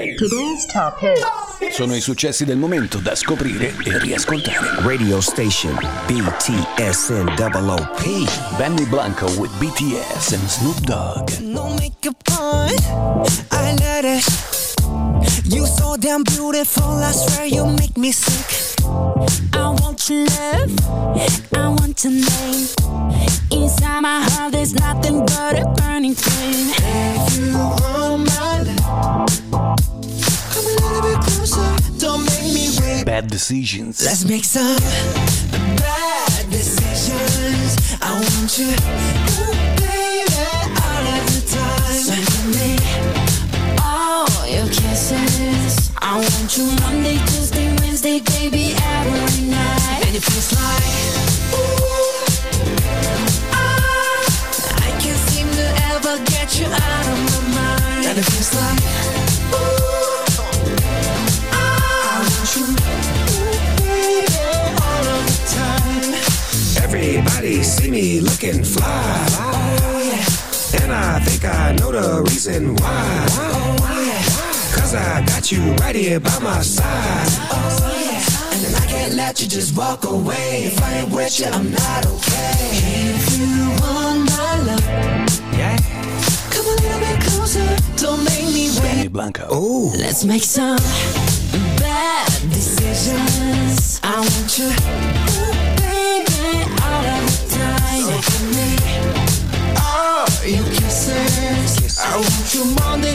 Today's top hits. Sono i successi del momento da scoprire e riascoltare. Radio station BTSN Benny Blanco with BTS and Snoop Dogg. No makeup on, I let it. You so damn beautiful, I swear you make me sick. I want your love, I want your name. Inside my heart, there's nothing but a burning flame. If you want my love, Bad Decisions. Let's make some bad decisions. I want you, baby, all of the time. Me all your kisses. I want you Monday, Tuesday, Wednesday, baby, every night. And it feels like, ooh, ah, I can't seem to ever get you out of my mind. And it feels like, see me looking fly. And I think I know the reason why. Cause I got you right here by my side. Oh, yeah. And I can't let you just walk away. If I ain't with you, I'm not okay. If you want my love, Yeah. come a little bit closer. Don't make me Benny wait. Blanco. Ooh. Let's make some bad decisions. I want you, I want you Monday,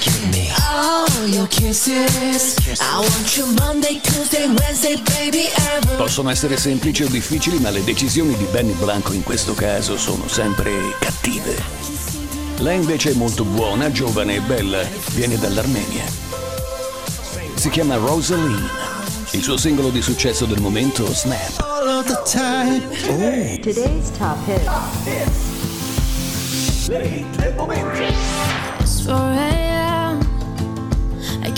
Give me. all your kisses. I want you Monday, Tuesday, Wednesday, baby, Possono essere semplici o difficili, ma le decisioni di Benny Blanco in questo caso sono sempre cattive. Lei invece è molto buona, giovane e bella, viene dall'Armenia. Si chiama Rosaline. Il suo singolo di successo del momento, Snap. all of the time. Today's top hits. It's 4 a.m.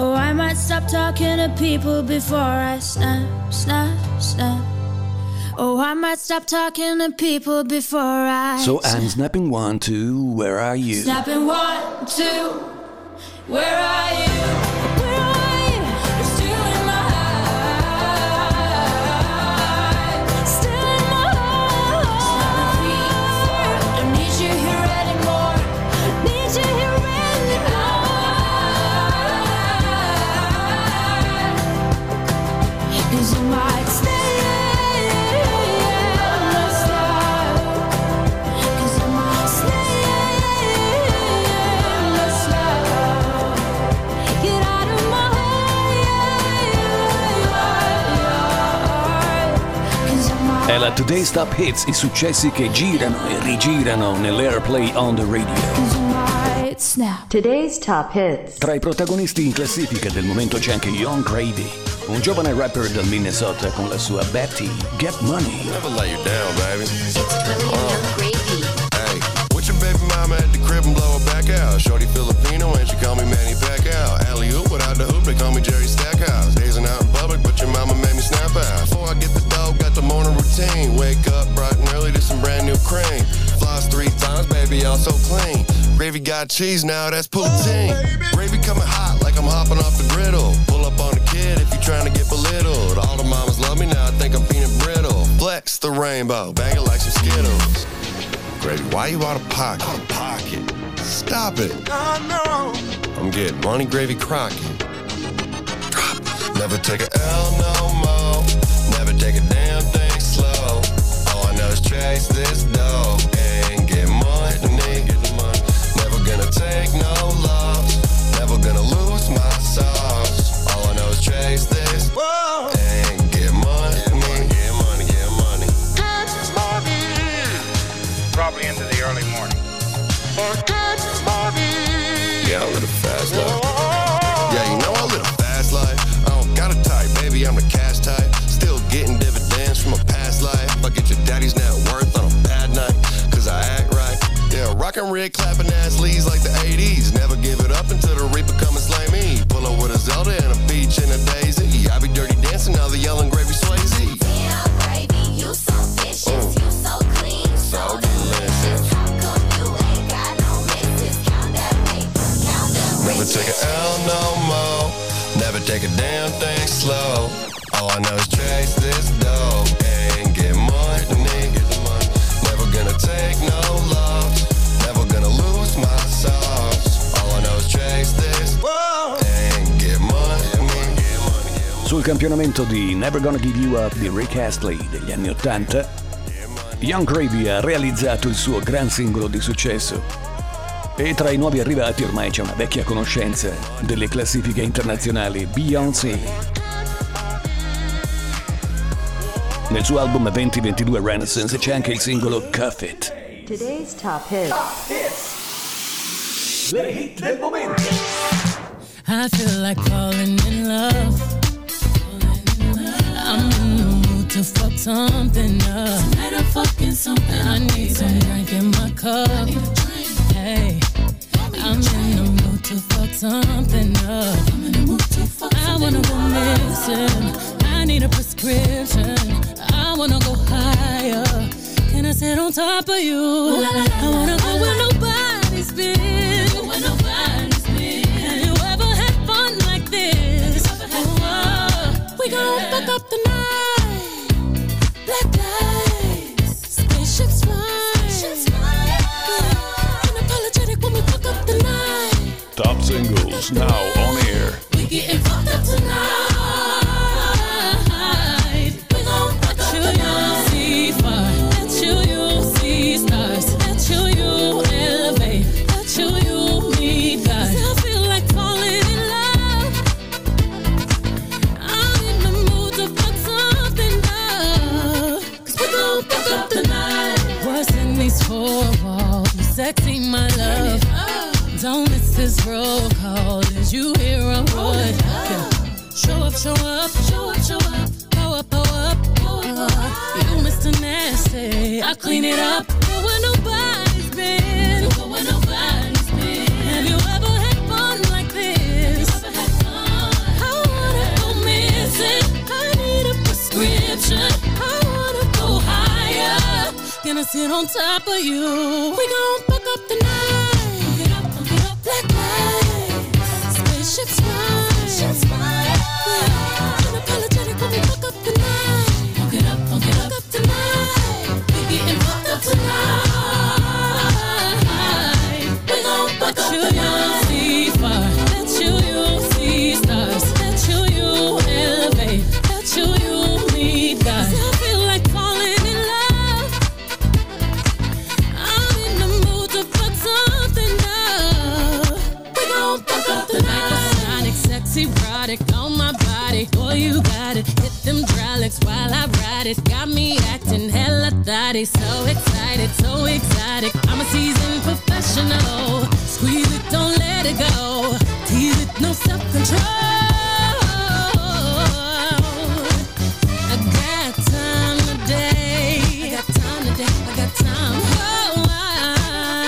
Oh, people before I snap, snap. Oh, I might stop talking to people before I. So I'm snapping one, two, where are you? Snapping one, two, where È la Today's Top Hits, i successi che girano e rigirano nell'Airplay on the Radio. Today's top hits. Tra i protagonisti in classifica del momento c'è anche Young Gravy, un giovane rapper del Minnesota con la sua Betty Get Money. Never lay you down, baby. Hey, with your baby mama at the crib and blow her back out. Shorty Filipino and she call me Manny Pacquiao. Alley oop without the hoop, they call me Jerry routine. Wake up bright and early to some brand new cream. Floss three times, baby, I'm so clean. Gravy got cheese now, that's poutine. Gravy coming hot like I'm hopping off the griddle. Pull up on the kid if you're trying to get belittled. All the mamas love me now, I think I'm peanut brittle. Flex the rainbow, bang it like some Skittles. Gravy, why you out of pocket? Out of pocket. Stop it. I know. I'm getting money, gravy, crockett. Never take a L no more. Never take a damn thing slow. I chase this dough and get. Money. Never gonna take no loss. Never gonna lose my sauce. All I know is chase this take a damn thing slow. All I know is chase this dough and get money. Never gonna take no loss. Never gonna lose my sauce. All I know is chase this and get money. Sul campionamento di Never Gonna Give You Up di Rick Astley degli anni 80, Young Gravy ha realizzato il suo gran singolo di successo. E tra i nuovi arrivati ormai c'è una vecchia conoscenza delle classifiche internazionali, Beyoncé. Nel suo album 2022 Renaissance c'è anche il singolo Cuff It. Today's top hits. Le hit del momento. I feel like falling in love. I'm in the mood to fuck something up. Tonight I'm fucking something. I need some drink in my cup. I'm in the mood to fuck something up. I wanna go missing. I need a prescription. I wanna go higher. Can I sit on top of you? I wanna go where nobody's been. Have you ever had fun like this? Oh, we gon' fuck up now on air. Nasty, I clean it up. Go where nobody's been. Go where nobody's been. Have you ever had fun like this? I wanna go missing. I need a prescription. I wanna go higher. gonna sit on top of you. We gon' fuck up the night. Acting hella thotty. So excited, so exotic. I'm a seasoned professional. Squeeze it, don't let it go. Tease it, no self control. I got time today. I got time today. I got time. Oh,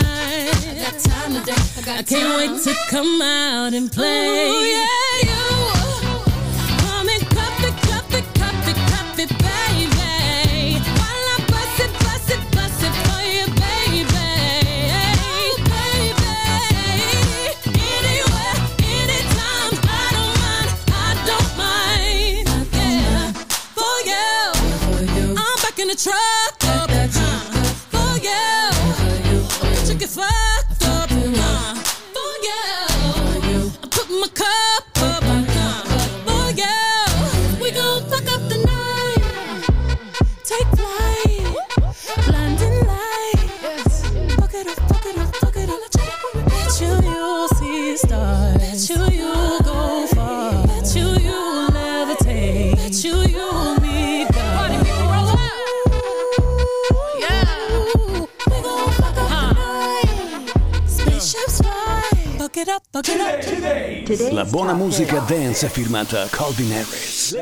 I got time today. I, got I can't wait to come out and play. Ooh, yeah, La buona musica dance firmata Calvin Harris.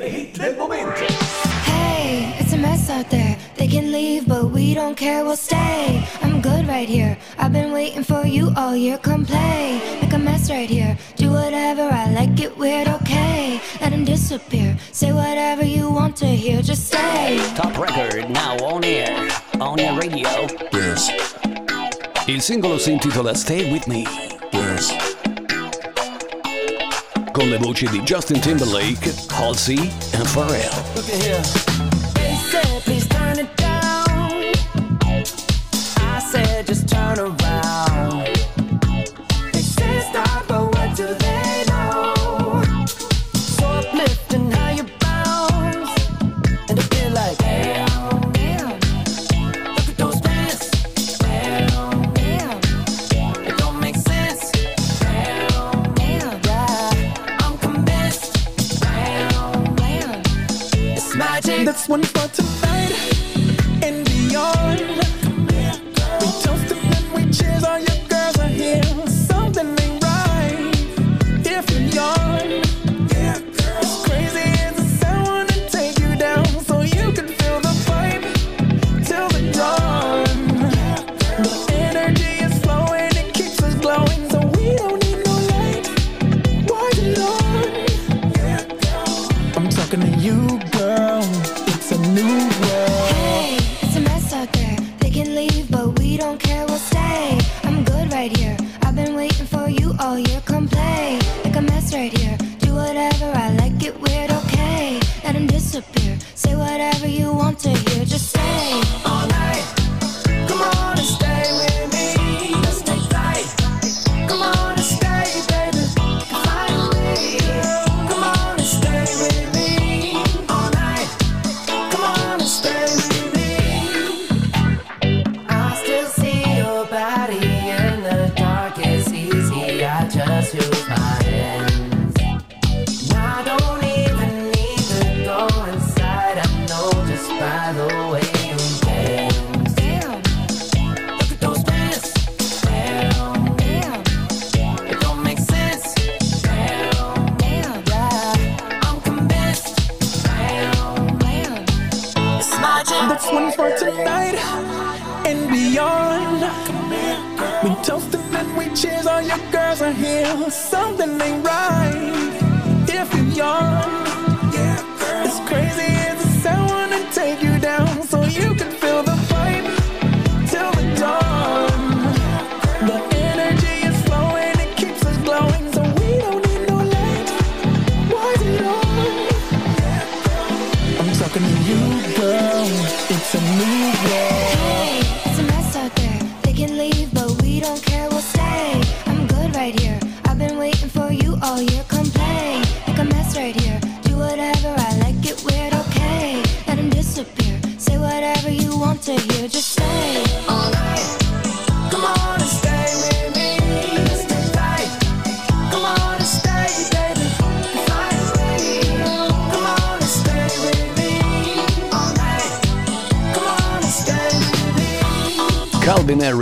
Hey, it's a mess out there. They can leave, but we don't care, we'll stay. I'm good right here. I've been waiting for you all year. Come play. Make a mess right here. Do whatever, I like it weird, okay. Let him disappear. Say whatever you want to hear, just stay. Top record now on air. On air radio. Yes, Il singolo si intitola Stay With Me, con le voci di Justin Timberlake, Halsey e Pharrell. Look at here. They said, please turn it down. I said, just turn around. Stay. I'm good right here. I've been waiting for you all year. Come play. Make a mess right here. Do whatever, I like it weird, okay. Let him disappear. Say whatever you want to hear, just say. Then we cheers. All your girls are here. Something ain't right if you yawn. It's crazy as the sound wanna take you down, so you can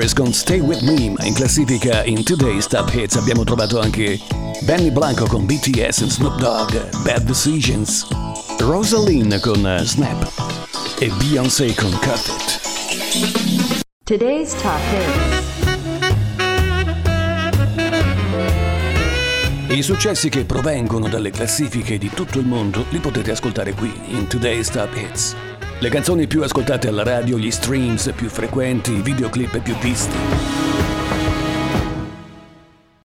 Harris con Stay With Me, ma in classifica in Today's Top Hits abbiamo trovato anche Benny Blanco con BTS e Snoop Dogg, Bad Decisions, Rosaline con uh, Snap e Beyoncé con Cut It. Today's top hits. I successi che provengono dalle classifiche di tutto il mondo li potete ascoltare qui in Today's Top Hits. Le canzoni più ascoltate alla radio, gli streams più frequenti, i videoclip più visti.